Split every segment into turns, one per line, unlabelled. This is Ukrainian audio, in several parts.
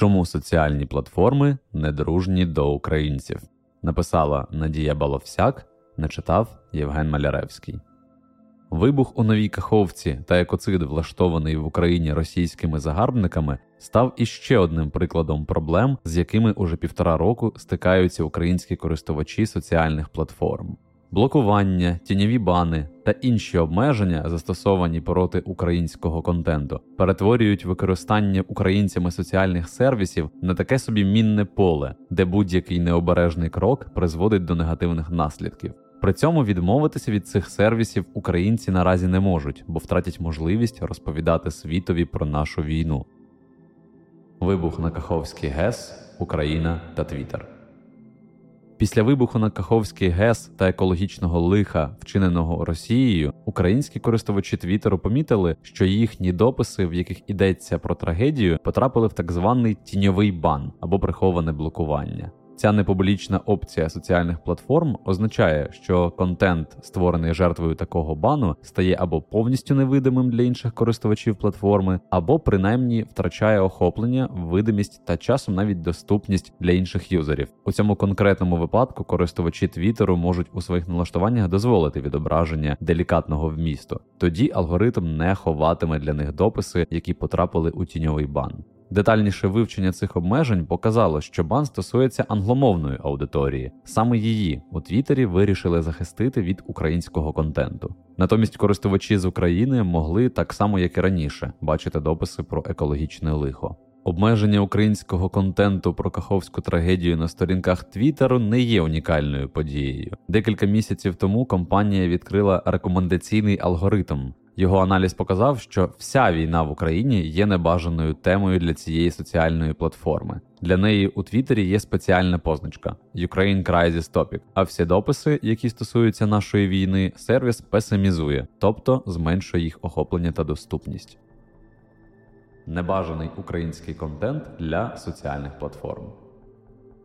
Чому соціальні платформи недружні до українців? Написала Надія Баловсяк, не читав Євген Маляревський. Вибух у новій Каховці та екоцид, влаштований в Україні російськими загарбниками, став іще одним прикладом проблем, з якими уже півтора року стикаються українські користувачі соціальних платформ. Блокування, тіньові бани та інші обмеження, застосовані проти українського контенту, перетворюють використання українцями соціальних сервісів на таке собі мінне поле, де будь-який необережний крок призводить до негативних наслідків. При цьому відмовитися від цих сервісів українці наразі не можуть, бо втратять можливість розповідати світові про нашу війну. Вибух на Каховський ГЕС, Україна та Твіттер. Після вибуху на Каховський ГЕС та екологічного лиха, вчиненого Росією, українські користувачі Твіттеру помітили, що їхні дописи, в яких йдеться про трагедію, потрапили в так званий тіньовий бан або приховане блокування. Ця непублічна опція соціальних платформ означає, що контент, створений жертвою такого бану, стає або повністю невидимим для інших користувачів платформи, або принаймні втрачає охоплення, видимість та часом навіть доступність для інших юзерів. У цьому конкретному випадку користувачі Твіттеру можуть у своїх налаштуваннях дозволити відображення делікатного вмісту. Тоді алгоритм не ховатиме для них дописи, які потрапили у тіньовий бан. Детальніше вивчення цих обмежень показало, що бан стосується англомовної аудиторії. Саме її у Твіттері вирішили захистити від українського контенту. Натомість користувачі з України могли так само, як і раніше, бачити дописи про екологічне лихо. Обмеження українського контенту про каховську трагедію на сторінках Твіттеру не є унікальною подією. Декілька місяців тому компанія відкрила рекомендаційний алгоритм, його аналіз показав, що вся війна в Україні є небажаною темою для цієї соціальної платформи. Для неї у Твіттері є спеціальна позначка Ukraine Crisis Topic, а всі дописи, які стосуються нашої війни, сервіс песимізує, тобто зменшує їх охоплення та доступність. Небажаний український контент для соціальних платформ.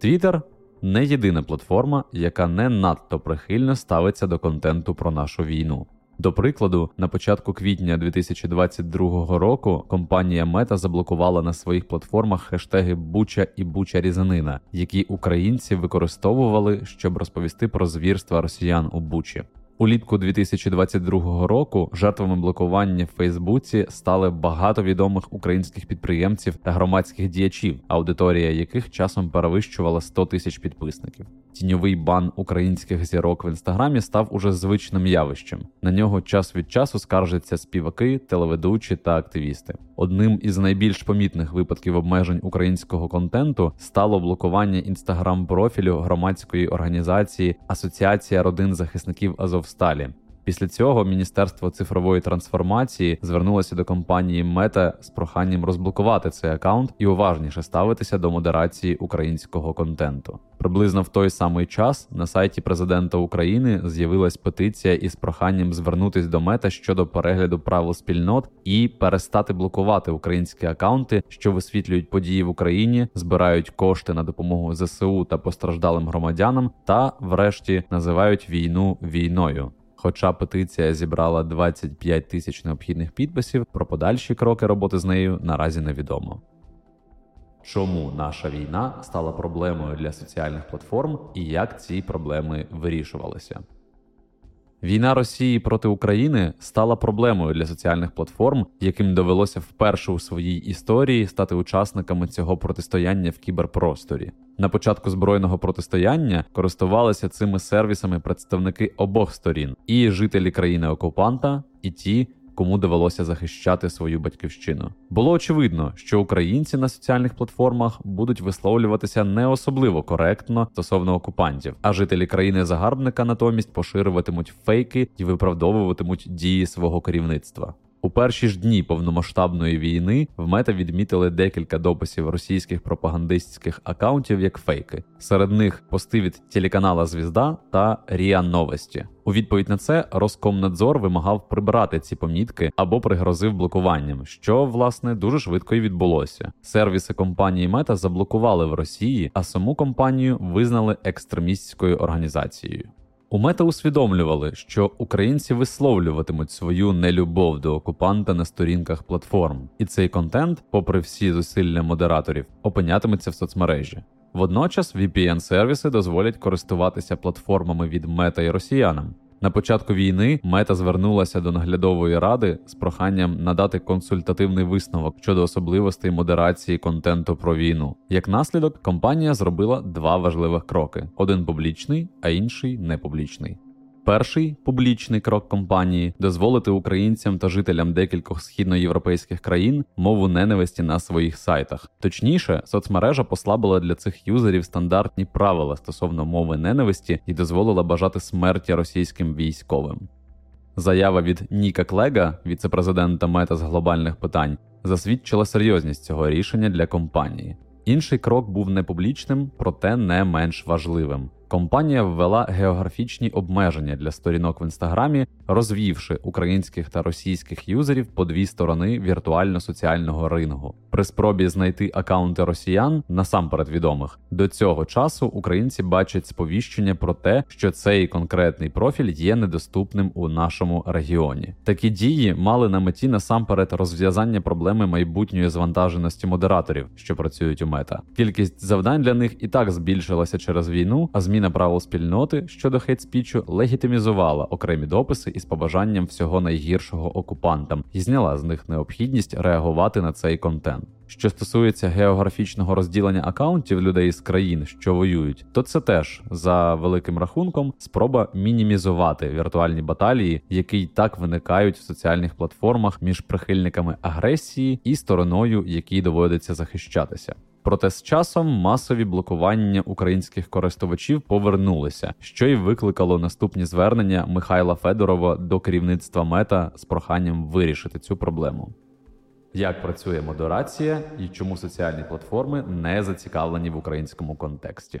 Твіттер не єдина платформа, яка не надто прихильно ставиться до контенту про нашу війну. До прикладу, на початку квітня 2022 року компанія Мета заблокувала на своїх платформах хештеги Буча і Буча Різанина, які українці використовували, щоб розповісти про звірства росіян у Бучі. Улітку 2022 року жертвами блокування в Фейсбуці стали багато відомих українських підприємців та громадських діячів, аудиторія яких часом перевищувала 100 тисяч підписників. Тіньовий бан українських зірок в інстаграмі став уже звичним явищем. На нього час від часу скаржаться співаки, телеведучі та активісти. Одним із найбільш помітних випадків обмежень українського контенту стало блокування інстаграм-профілю громадської організації Асоціація родин захисників Азовсталі. Після цього Міністерство цифрової трансформації звернулося до компанії Мета з проханням розблокувати цей аккаунт і уважніше ставитися до модерації українського контенту. Приблизно в той самий час на сайті президента України з'явилась петиція із проханням звернутись до мета щодо перегляду правил спільнот і перестати блокувати українські акаунти, що висвітлюють події в Україні, збирають кошти на допомогу ЗСУ та постраждалим громадянам, та, врешті, називають війну війною. Хоча петиція зібрала 25 тисяч необхідних підписів, про подальші кроки роботи з нею наразі невідомо. Чому наша війна стала проблемою для соціальних платформ і як ці проблеми вирішувалися? Війна Росії проти України стала проблемою для соціальних платформ, яким довелося вперше у своїй історії стати учасниками цього протистояння в кіберпросторі. На початку збройного протистояння користувалися цими сервісами представники обох сторін: і жителі країни окупанта, і ті, кому довелося захищати свою батьківщину. Було очевидно, що українці на соціальних платформах будуть висловлюватися не особливо коректно стосовно окупантів, а жителі країни-загарбника натомість поширюватимуть фейки і виправдовуватимуть дії свого керівництва. У перші ж дні повномасштабної війни в мета відмітили декілька дописів російських пропагандистських акаунтів як фейки. Серед них пости від телеканала Звізда та Ріа Новості. У відповідь на це Роскомнадзор вимагав прибирати ці помітки або пригрозив блокуванням, що власне дуже швидко і відбулося. Сервіси компанії Мета заблокували в Росії, а саму компанію визнали екстремістською організацією. У мета усвідомлювали, що українці висловлюватимуть свою нелюбов до окупанта на сторінках платформ, і цей контент, попри всі зусилля модераторів, опинятиметься в соцмережі. Водночас VPN-сервіси дозволять користуватися платформами від мета і росіянам. На початку війни мета звернулася до наглядової ради з проханням надати консультативний висновок щодо особливостей модерації контенту про війну. Як наслідок, компанія зробила два важливих кроки: один публічний, а інший непублічний. Перший публічний крок компанії дозволити українцям та жителям декількох східноєвропейських країн мову ненависті на своїх сайтах. Точніше, соцмережа послабила для цих юзерів стандартні правила стосовно мови ненависті і дозволила бажати смерті російським військовим. Заява від Ніка Клега, віцепрезидента Мета з глобальних питань, засвідчила серйозність цього рішення для компанії. Інший крок був не публічним, проте не менш важливим. Компанія ввела географічні обмеження для сторінок в інстаграмі, розвівши українських та російських юзерів по дві сторони віртуально-соціального рингу. При спробі знайти акаунти росіян, насамперед відомих, до цього часу українці бачать сповіщення про те, що цей конкретний профіль є недоступним у нашому регіоні. Такі дії мали на меті насамперед розв'язання проблеми майбутньої звантаженості модераторів, що працюють у мета. Кількість завдань для них і так збільшилася через війну, а зміни зміна правил спільноти щодо хейтспічу легітимізувала окремі дописи із побажанням всього найгіршого окупантам і зняла з них необхідність реагувати на цей контент. Що стосується географічного розділення акаунтів людей з країн, що воюють, то це теж за великим рахунком спроба мінімізувати віртуальні баталії, які й так виникають в соціальних платформах між прихильниками агресії і стороною, якій доводиться захищатися. Проте з часом масові блокування українських користувачів повернулися, що й викликало наступні звернення Михайла Федорова до керівництва мета з проханням вирішити цю проблему. Як працює модерація і чому соціальні платформи не зацікавлені в українському контексті?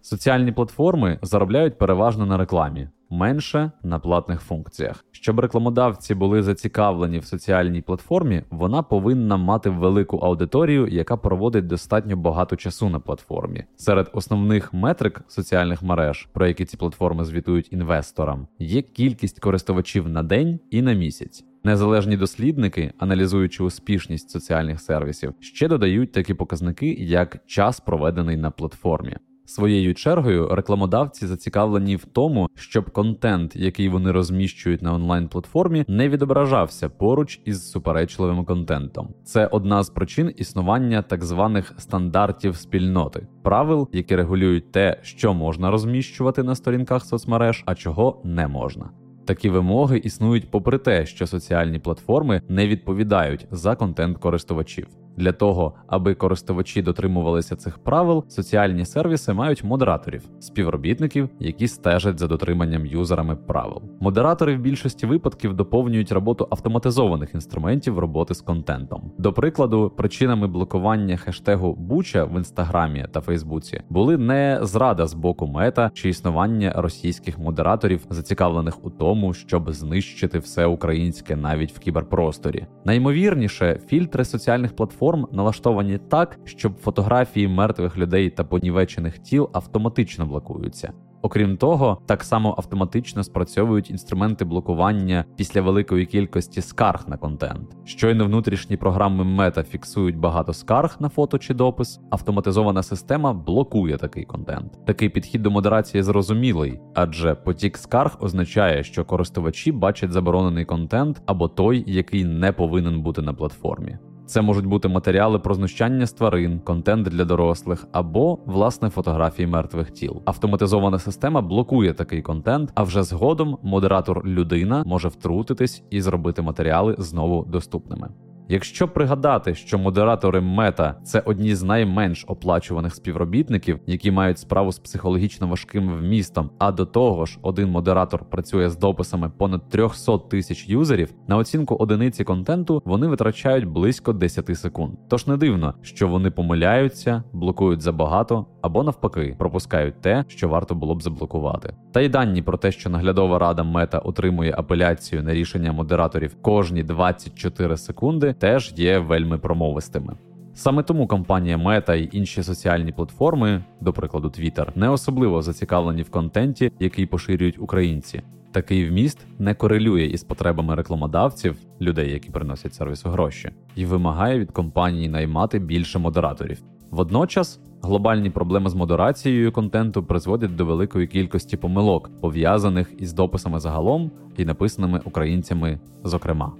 Соціальні платформи заробляють переважно на рекламі, менше на платних функціях. Щоб рекламодавці були зацікавлені в соціальній платформі, вона повинна мати велику аудиторію, яка проводить достатньо багато часу на платформі. Серед основних метрик соціальних мереж, про які ці платформи звітують інвесторам, є кількість користувачів на день і на місяць. Незалежні дослідники, аналізуючи успішність соціальних сервісів, ще додають такі показники, як час проведений на платформі. Своєю чергою рекламодавці зацікавлені в тому, щоб контент, який вони розміщують на онлайн-платформі, не відображався поруч із суперечливим контентом. Це одна з причин існування так званих стандартів спільноти, правил, які регулюють те, що можна розміщувати на сторінках соцмереж, а чого не можна. Такі вимоги існують попри те, що соціальні платформи не відповідають за контент користувачів. Для того, аби користувачі дотримувалися цих правил, соціальні сервіси мають модераторів, співробітників, які стежать за дотриманням юзерами правил. Модератори в більшості випадків доповнюють роботу автоматизованих інструментів роботи з контентом. До прикладу, причинами блокування хештегу Буча в інстаграмі та Фейсбуці були не зрада з боку мета чи існування російських модераторів, зацікавлених у тому, щоб знищити все українське навіть в кіберпросторі. Наймовірніше, фільтри соціальних платформ платформ налаштовані так, щоб фотографії мертвих людей та понівечених тіл автоматично блокуються. Окрім того, так само автоматично спрацьовують інструменти блокування після великої кількості скарг на контент. Щойно внутрішні програми мета фіксують багато скарг на фото чи допис, автоматизована система блокує такий контент. Такий підхід до модерації зрозумілий, адже потік скарг означає, що користувачі бачать заборонений контент або той, який не повинен бути на платформі. Це можуть бути матеріали про знущання з тварин, контент для дорослих або власне фотографії мертвих тіл. Автоматизована система блокує такий контент, а вже згодом модератор людина може втрутитись і зробити матеріали знову доступними. Якщо пригадати, що модератори мета це одні з найменш оплачуваних співробітників, які мають справу з психологічно важким вмістом, а до того ж, один модератор працює з дописами понад 300 тисяч юзерів, на оцінку одиниці контенту вони витрачають близько 10 секунд. Тож не дивно, що вони помиляються, блокують забагато або навпаки пропускають те, що варто було б заблокувати. Та й дані про те, що наглядова рада мета отримує апеляцію на рішення модераторів кожні 24 секунди теж є вельми промовистими. Саме тому компанія Meta і інші соціальні платформи, до прикладу Twitter, не особливо зацікавлені в контенті, який поширюють українці. Такий вміст не корелює із потребами рекламодавців, людей, які приносять сервісу гроші, і вимагає від компанії наймати більше модераторів. Водночас глобальні проблеми з модерацією контенту призводять до великої кількості помилок, пов'язаних із дописами загалом і написаними українцями, зокрема.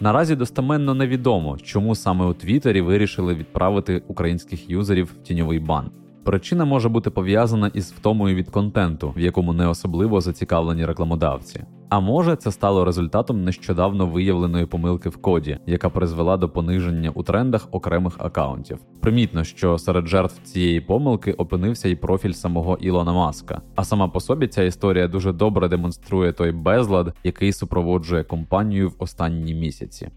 Наразі достеменно невідомо, чому саме у Твіттері вирішили відправити українських юзерів в тіньовий бан. Причина може бути пов'язана із втомою від контенту, в якому не особливо зацікавлені рекламодавці. А може, це стало результатом нещодавно виявленої помилки в коді, яка призвела до пониження у трендах окремих акаунтів. Примітно, що серед жертв цієї помилки опинився і профіль самого Ілона Маска. А сама по собі ця історія дуже добре демонструє той безлад, який супроводжує компанію в останні місяці.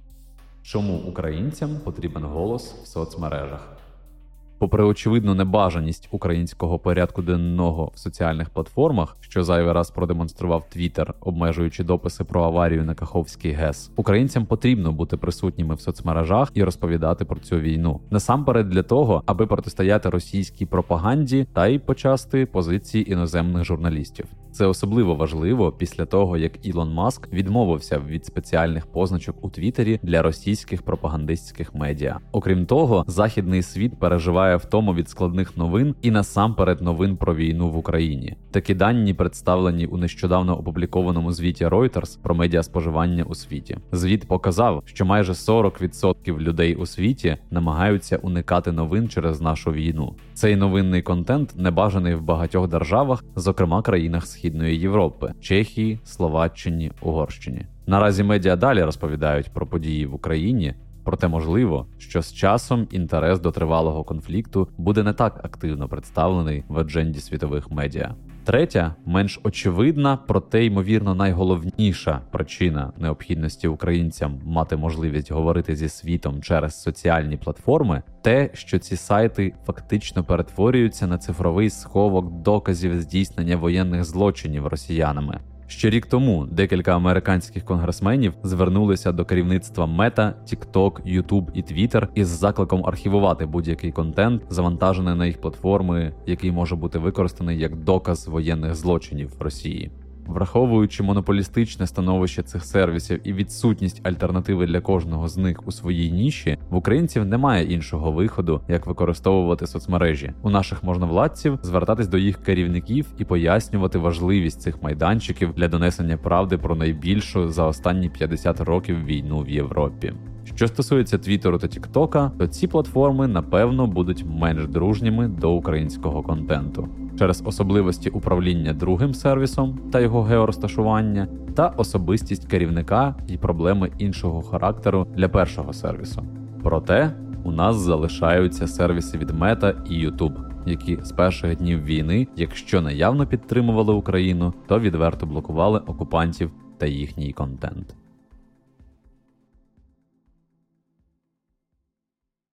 Чому українцям потрібен голос в соцмережах? Попри очевидну небажаність українського порядку денного в соціальних платформах, що зайвий раз продемонстрував Твіттер, обмежуючи дописи про аварію на Каховський ГЕС, українцям потрібно бути присутніми в соцмережах і розповідати про цю війну насамперед для того, аби протистояти російській пропаганді та й почасти позиції іноземних журналістів. Це особливо важливо після того, як Ілон Маск відмовився від спеціальних позначок у Твіттері для російських пропагандистських медіа. Окрім того, західний світ переживає втому від складних новин і насамперед новин про війну в Україні. Такі дані представлені у нещодавно опублікованому звіті Reuters про медіаспоживання у світі. Звіт показав, що майже 40% людей у світі намагаються уникати новин через нашу війну. Цей новинний контент небажаний в багатьох державах, зокрема країнах Східної Європи, Чехії, Словаччині, Угорщині. Наразі медіа далі розповідають про події в Україні. Проте можливо, що з часом інтерес до тривалого конфлікту буде не так активно представлений в адженді світових медіа. Третя, менш очевидна, проте ймовірно найголовніша причина необхідності українцям мати можливість говорити зі світом через соціальні платформи, те, що ці сайти фактично перетворюються на цифровий сховок доказів здійснення воєнних злочинів росіянами. Ще рік тому декілька американських конгресменів звернулися до керівництва Мета, TikTok, YouTube і Twitter із закликом архівувати будь-який контент, завантажений на їх платформи, який може бути використаний як доказ воєнних злочинів Росії. Враховуючи монополістичне становище цих сервісів і відсутність альтернативи для кожного з них у своїй ніші, в українців немає іншого виходу, як використовувати соцмережі. У наших можновладців звертатись до їх керівників і пояснювати важливість цих майданчиків для донесення правди про найбільшу за останні 50 років війну в Європі. Що стосується Твіттеру та Тіктока, то ці платформи напевно будуть менш дружніми до українського контенту через особливості управління другим сервісом та його георозташування, та особистість керівника і проблеми іншого характеру для першого сервісу. Проте у нас залишаються сервіси від Meta і YouTube, які з перших днів війни, якщо наявно підтримували Україну, то відверто блокували окупантів та їхній контент.